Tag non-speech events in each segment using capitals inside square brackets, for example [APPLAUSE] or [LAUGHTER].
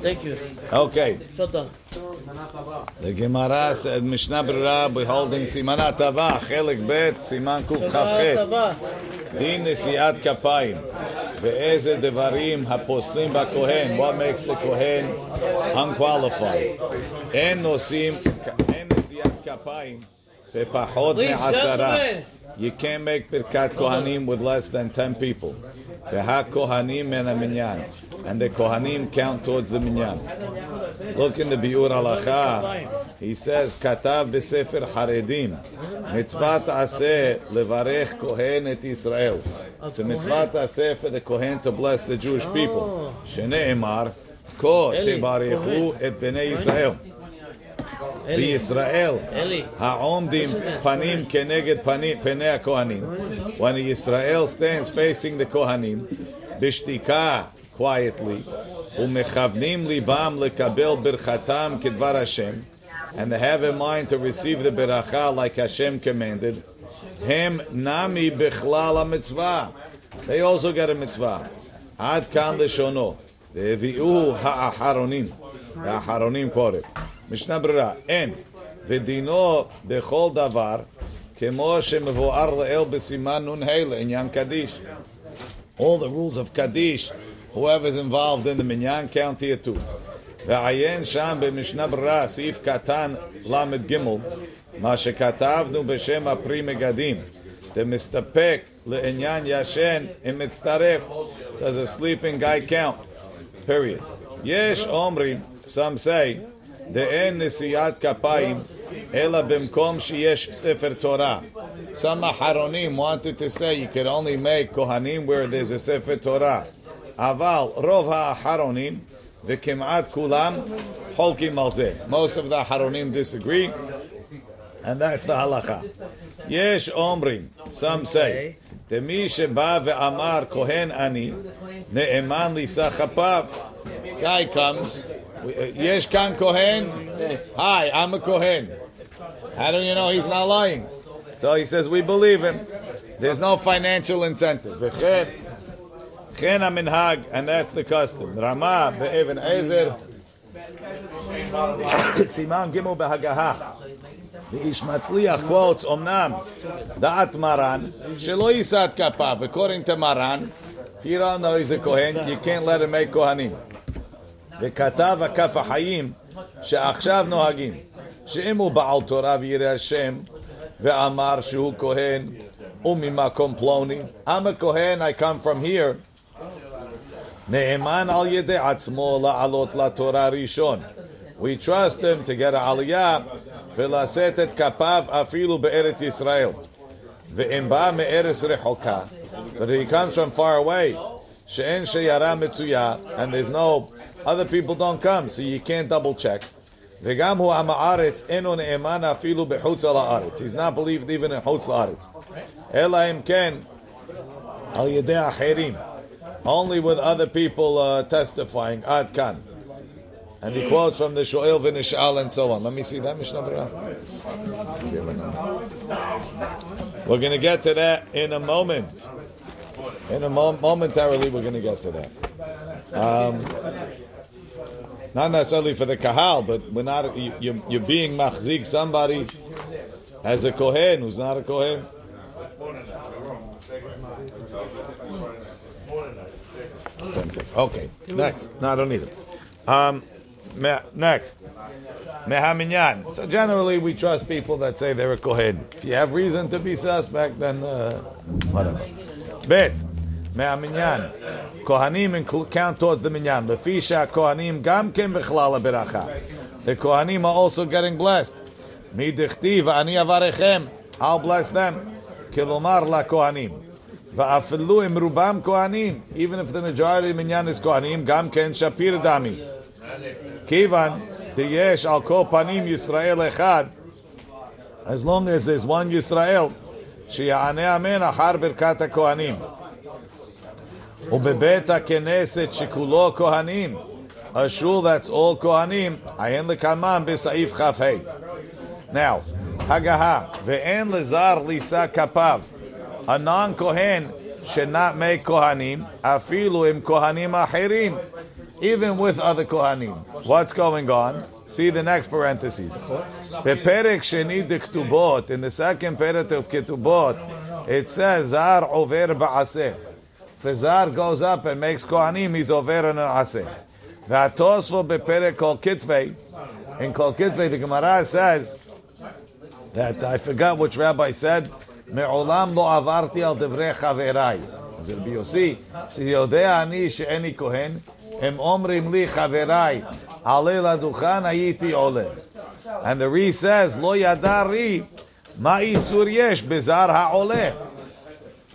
Thank you. Okay. The Gemara said Mishnah Brura beholding Simanat Tava, Chelik Bet, Siman Kuf Chavchet. Din Nesiat Kapayim. Ve'eze Devarim HaPoslim BaKohen. What makes the Kohen unqualified? En Nosim, En Nesiat Kapayim. Ve'pachot Me'asara. You can't make Birkat Kohanim with less than 10 people. Kohanim Men HaMinyan. And the Kohanim count towards the Minyan. Look in the Biur Halacha. He says, Katav b'Sefer Haredim. Mitzvah aseh levarech Kohen et Israel. It's a mitzvah aseh for the Kohen to bless the Jewish people. Oh. Shene'emar, Ko Eli, tebarechu et bnei Israel. Eli, בישראל Eli. העומדים פנים כנגד פני, פני הכהנים. When Israel stands facing the כהנים, בשתיקה, quietly, ומכוונים ליבם לקבל ברכתם כדבר השם, and they have in mind to receive the beracha like Hashem commanded, הם נמי בכלל המצווה. They also get a mitzvah. עד כאן לשונו. והביאו האחרונים. האחרונים קורא. משנה ברירה, אין. ודינו בכל דבר, כמו שמבואר לאל בסימן נ"ה לעניין קדיש. All the rules of Kaddish, whoever's involved in the minyan, count here too. ועיין שם במשנה ברירה, סעיף קטן ל"ג, מה שכתבנו בשם הפרי מגדים. דמסתפק לעניין ישן אם מצטרף. Does a sleeping guy count? Period. יש אומרים, some say, דאין נשיאת כפיים, אלא במקום שיש ספר תורה. Some אחרונים wanted to say you could only make כהנים where there's a ספר תורה. אבל רוב האחרונים, וכמעט כולם, חולקים על זה. Most of the האחרונים disagree, and that's the halacha. יש אומרים, some say, דמי שבא ואמר כהן אני, נאמן לישא כפיו. Guy comes, יש כאן כהן? Hi, I'm a כהן. How do you know he's not lying? So he says, we believe him. There's no financial incentive. וכן, כן המנהג, and that's the custom. רמה באבן עזר, [COUGHS] סימן ג' בהגהה. ואיש מצליח quotes, אמנם דעת מרן, שלא יישא את כפיו, according to מרן, if you don't know he's a כהן, you can't let him make כהנים. וכתב הכף החיים שעכשיו נוהגים, שאם הוא בעל תורה וירא השם, ואמר שהוא כהן, וממקום פלוני, I'm a כהן, I come from here, נאמן על ידי עצמו לעלות לתורה ראשון. We trust him to get העלייה ולשאת את כפיו אפילו בארץ ישראל. ואם בא מארץ רחוקה, but he comes from far away, שאין שיירה מצויה, and there's no, other people don't come, so you can't double check. וגם הוא עם הארץ, אינו נאמן אפילו בחוץ על הארץ. He's not believed even in חוץ לארץ. אלא אם כן, על ידי אחרים. Only with other people uh, testifying. Ad kan. And he quotes from the Shoel v'Nishal and so on. Let me see that Mishnah Berurah. We're going to get to that in a moment. In a mo- momentarily, we're going to get to that. Um, not necessarily for the kahal, but we're not. You, you're, you're being machzik somebody as a kohen who's not a kohen. Okay, next. No, I don't need it. Um, next. Mehaminyan. So generally, we trust people that say they're a kohen. If you have reason to be suspect, then uh, whatever. Bet. Mehaminyan. Kohanim inclu- count towards the minyan. Lefisha kohanim gam ken bechlal beracha. The kohanim are also getting blessed. Midichtiv ani avarechem. I'll bless them. Kilomar la kohanim. ואפילו אם רובם כהנים, even if the majority מניין is כהנים, גם כן שפיר דמי. כיוון שיש על כל פנים ישראל אחד, as long as there's one ישראל, שיענה אמן אחר ברכת הכהנים. ובבית הכנסת שכולו כהנים, a shul that's all כהנים, עיין לקמם בסעיף כ"ה. Now, הגהה, ואין לזר לישא כפיו. A non-Kohen should not make Kohanim, afilu im Kohanim achirim. even with other Kohanim. What's going on? See the next parentheses. Beperek sheni diktubot, in the second parak of Ketubot, it says, Zar over ba'aseh. If Zar goes up and makes Kohanim, he's over an aseh. V'atosvo beperek kol kitvei, in kol kitvei, the Gemara says, that I forgot which rabbi said, מעולם לא עברתי על דברי חבריי. אז רבי יוסי, שיודע אני שאיני כהן, הם אומרים לי חבריי, עלה לדוכן הייתי עולה. And the Re says, לא ידע רי, מה איסור יש בזר העולה.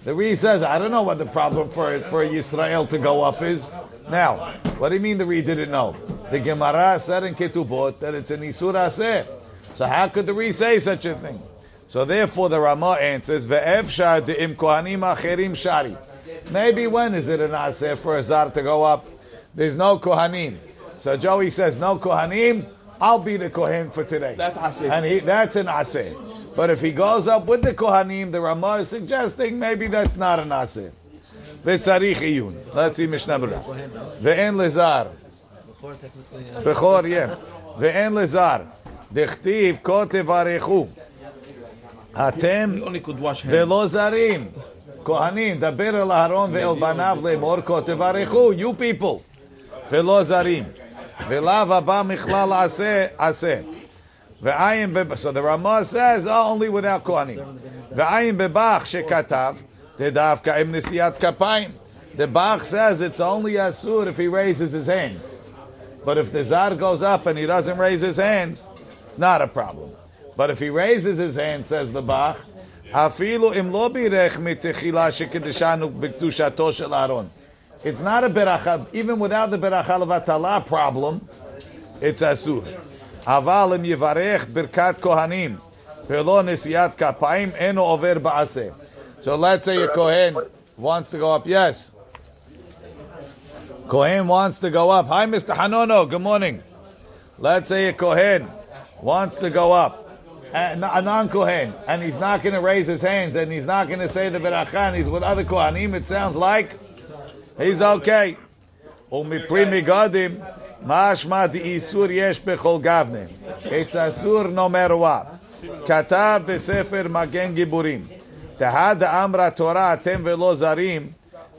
The Re says, I don't know what the problem for, for Yisrael to go up is. Now, what do you mean the Re didn't know? The Gemara said in Ketubot that it's an Isur Aseh. So how could the Re say such a thing? So therefore the Ramah answers, Ve'efshar de'im kohanim acherim shari. Maybe when is it an aseh for a zar to go up? There's no kohanim. So Joey says, no kohanim, I'll be the kohen for today. That's aseh. And he, that's an aseh. But if he goes up with the kohanim, the Ramah is suggesting maybe that's not an aseh. V'tzarich iyun. Let's see Mishnah Berurah. Ve'en lezar. Before technically, uh, Bechor, yeah. Ve'en lezar. Dechtiv ko tevarechu. Atem He only could wash hands. ולא זרים. כהנים, דבר אל אהרון ואל בניו לאמור כה תברכו, you people. ולא זרים. ולאו הבא מכלל עשה, עשה. ועין בב... So the Ramah says, oh, only without כהנים. ועין בבח שכתב, דווקא עם נשיאת כפיים. The Bach says it's only asur if he raises his hands. But if the Zar goes up and he doesn't raise his hands, it's not a problem. But if he raises his hand, says the Bach, Afilu im lo birech mitechila shekedeshanu b'kedushato shel Aaron. It's not a beracha, even without the beracha levatala problem, it's asur. Im yivarech birkat kohanim, velo nesiyat kapayim eno over ba'aseh. So let's say a kohen wants to go up. Yes. Kohen wants to go up. Hi, Mr. Hanono. Good morning. Let's say a Kohen wants to go up, and a non-Kohen, and he's not going to raise his hands, and he's not going to say the beracha, and he's with other Kohanim. It sounds like he's okay. ומפרי מגודים, משמע דאיסור יש בכל גבנה. It's אסור no matter what. כתב בספר מגן גיבורים, תהא דאמרה תורה אתם ולא זרים,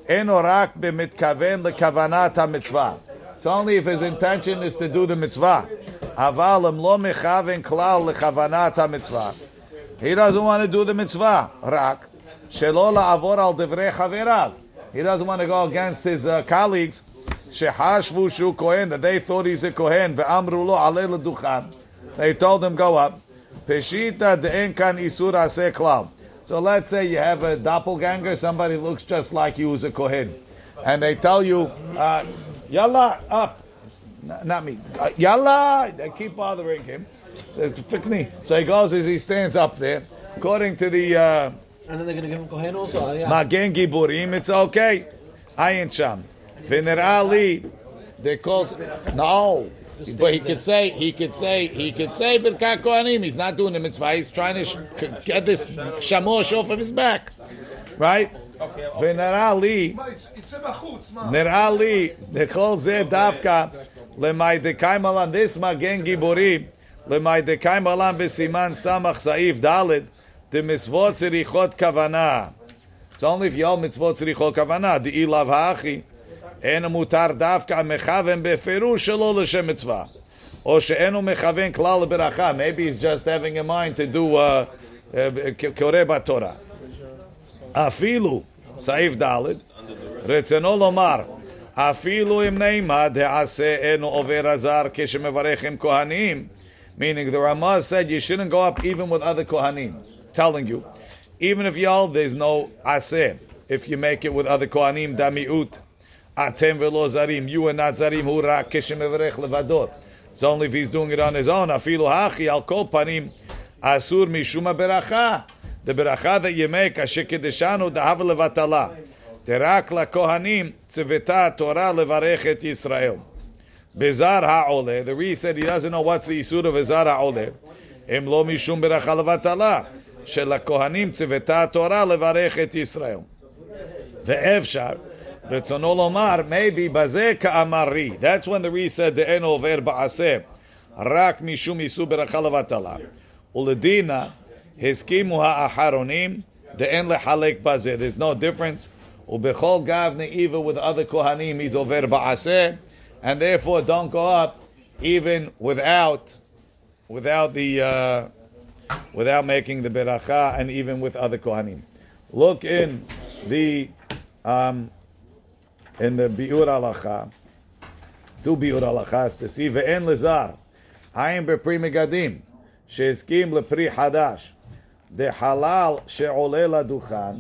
אינו רק במתכוון לכוונת המצווה. It's only if his intention is to do the mitzvah. אבל אם לא מכוון כלל לכוונת המצווה. He doesn't want to do the mitzvah, רק שלא לעבור על דברי חבריו. He doesn't want to go against his uh, colleagues. Shehashvu shu kohen, that they thought he's a kohen. Ve'amrulo lo alei. They told him, go up. Peshita de'en kan isur aseh klal. So let's say you have a doppelganger, somebody looks just like you as a kohen. And they tell you, uh, yalla, up. Not me. Uh, yalla! They keep bothering him. So he goes as he stands up there. According to the... Uh, and then they're going to give him Kohen also. Uh, yeah. Magen Giburim, it's okay. Ayin Sham. V'nera li, they call no. But he could say, he could say, he could say Birkat Kohanim. He's not doing the mitzvah. He's trying to sh- get this shamosh off of his back, right? ונראה לי, נראה לי, לכל זה דווקא למאי דקיים עלן, this מגן גיבורים, למאי דקיים עלן בסימן סמך סעיף ד' דמצוות צריכות כוונה. It's only if you hold מצוות צריכות כוונה, דאי לאו האחי, אין מותר דווקא מכוון בפירוש שלא לשם מצווה. או שאינו מכוון כלל לברכה. Maybe he's just having in mind to do uh, uh, קורא בתורה. אפילו, סעיף ד', רצונו לומר, אפילו אם נעימה דעשה אינו עובר הזר כשמברך עם כהנים, meaning the Ramah said you shouldn't go up even with other kohanim, telling you, even if y'all there's no aseh, if you make it with other kohanim, damiut, atem velo zarim, you are not zarim, hu rak keshemevarech levadot. It's only if he's doing it on his own, afilu hachi al kol panim, asur mishuma beracha. The beracha that you make, asher kedeshanu dahav levatala. Terak la kohanim tziveta Torah levarech et Yisrael. Bezar ha'oleh. The Re said he doesn't know what's the isur of Bezar ha'oleh. Em lo mishum beracha levatala. של הכהנים צוותה התורה לברך את ישראל. ואפשר, רצונו לומר, maybe בזה כאמרי. That's when the Re said, דאין עובר בעשה, רק משום איסור ברכה לבטלה. ולדינה, הסכימו האחרונים, דאין לחלק בזה. There's no difference. ובכל גבנה, even with other kohanim, he's over ba'aseh, and therefore don't go up even without, without the, uh, without making the beracha, and even with other kohanim. Look in the, um, in the biur halacha, two biur halachas to see ve'en lezar, haim בפרי מגדים, שהסכים לפרי חדש, דחלל שעולה לדוכן,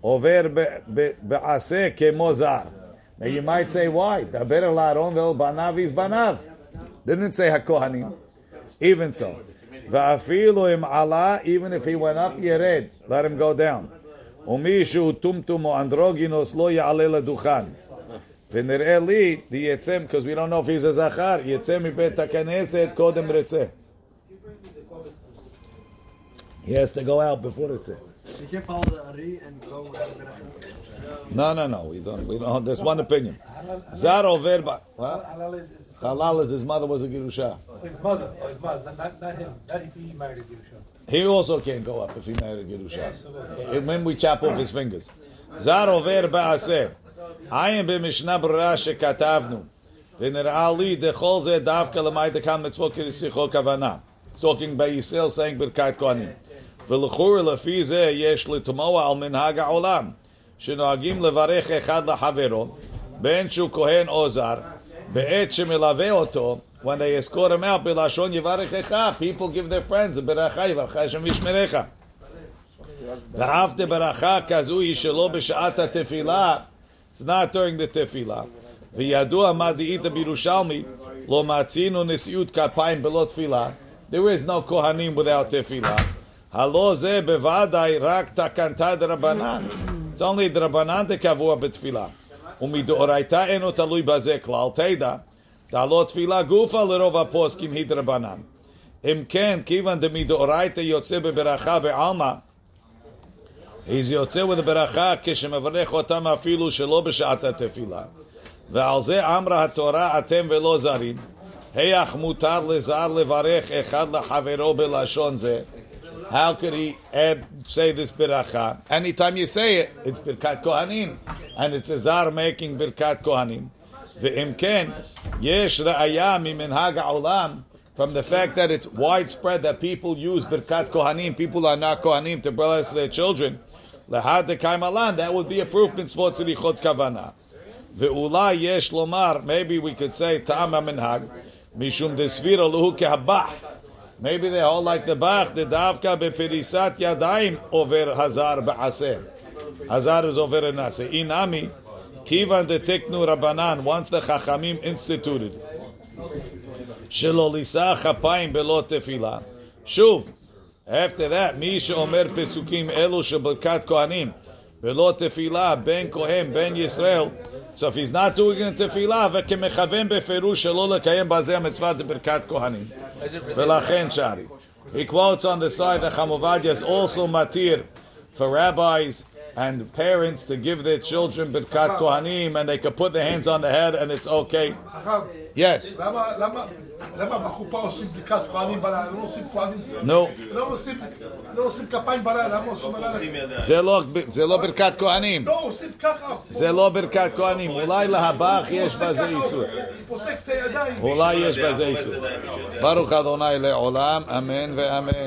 עובר בעשה כמו זר. Now you might say, why? דבר לאהרון ואל בניו is בניו. Didn't say הכהנים. Even so. ואפילו אם עלה, even if he went up, ירד. Let him go down. ומי שהוא טומטום או אנדרוגינוס לא יעלה לדוכן. ונראה לי, יצא, because we don't know if he's a זכר, יצא מבית הכנסת קודם רצה. He has to go out before רצה. You can't follow the Ari and go without beracha. No, no, no. We don't. We don't. There's one opinion. Zar over. ba- What? Halal is, is Halal is his mother was a girusha. his mother, or his mother, not, not, not him, not if he married a Yerusha. He also can't go up if he married a girusha. And When we chop off his fingers. Zar over ba'aseh. עין במשנה ברורה שכתבנו, ונראה לי דכל זה דווקא למעט כאן מצוות כרציחו כוונה. It's talking by ישראל saying ברכת כהנים. ולכאורה לפי זה יש לתמוה על מנהג העולם, שנוהגים לברך אחד לחברו, בין שהוא כהן או זר, בעת שמלווה אותו, when they escort him out בלשון יברכך, people give their friends, ברכה יברכך השם וישמרך. ואף דברכה כזו היא שלא בשעת התפילה, it's not during the תפילה. וידוע מה דאית בירושלמי, לא מצינו נשיאות כפיים בלא תפילה. There is no כהנים without תפילה. הלא זה בוודאי רק תקנתא דרבנן. It's only דרבנן דקבוע בתפילה. ומדאורייתא אינו תלוי בזה כלל, תדע, תעלו תפילה גופה לרוב הפוסקים היא דרבנן. אם כן, כיוון דמדאורייתא יוצא בברכה בעלמא, אז יוצא בברכה כשמברך אותם אפילו שלא בשעת התפילה. ועל זה אמרה התורה אתם ולא זרים. היח מותר לזר לברך אחד לחברו בלשון זה. How could he add, say this beracha? Anytime you say it, it's birkat kohanim, and it's a zar making birkat kohanim. Ve'im ken, yesh ra'aya mimenhag ha'olam, from the fact that it's widespread that people use birkat kohanim, people are not kohanim to bless their children. Lahad alan, that would be a proof mitzvot tzirichot kavana. Ve'ula yesh lomar, maybe we could say ta'am minhag, mishum desvira luhu kehabach. Maybe they all like the Bach, the Davka beperisat yadayim over Hazar ba'aseh. Hazar is over a nase. Inami, kivan de teknu rabanan, once the Chachamim instituted. Shelolisa chapayim belo tefila. Shuv, after that, mi sheomer pesukim elu sheberkat kohanim, belo tefila, ben kohen, ben Yisrael. So if he's not doing it in tefila, וכמכוון בפירוש שלא לקיים בזה המצווה בברכת כהנים. Velachen Shari. He quotes on the side that Chacham Ovadia is also matir for rabbis and parents to give their children birkat kohanim and they can put their hands on the head and it's okay. חכם, Yes. למה, למה, למה בחופה עושים בדיקת כהנים בלילה? לא עושים כהנים? No. לא עושים, לא עושים כפיים בלילה, למה עושים בלילה? זה לא, זה לא ברכת כהנים. לא, עושים ככה. זה לא ברכת כהנים. אולי להבח יש בזה איסור. פוסק את הידיים. אולי יש בזה איסור. ברוך אדוני לעולם, אמן ואמן.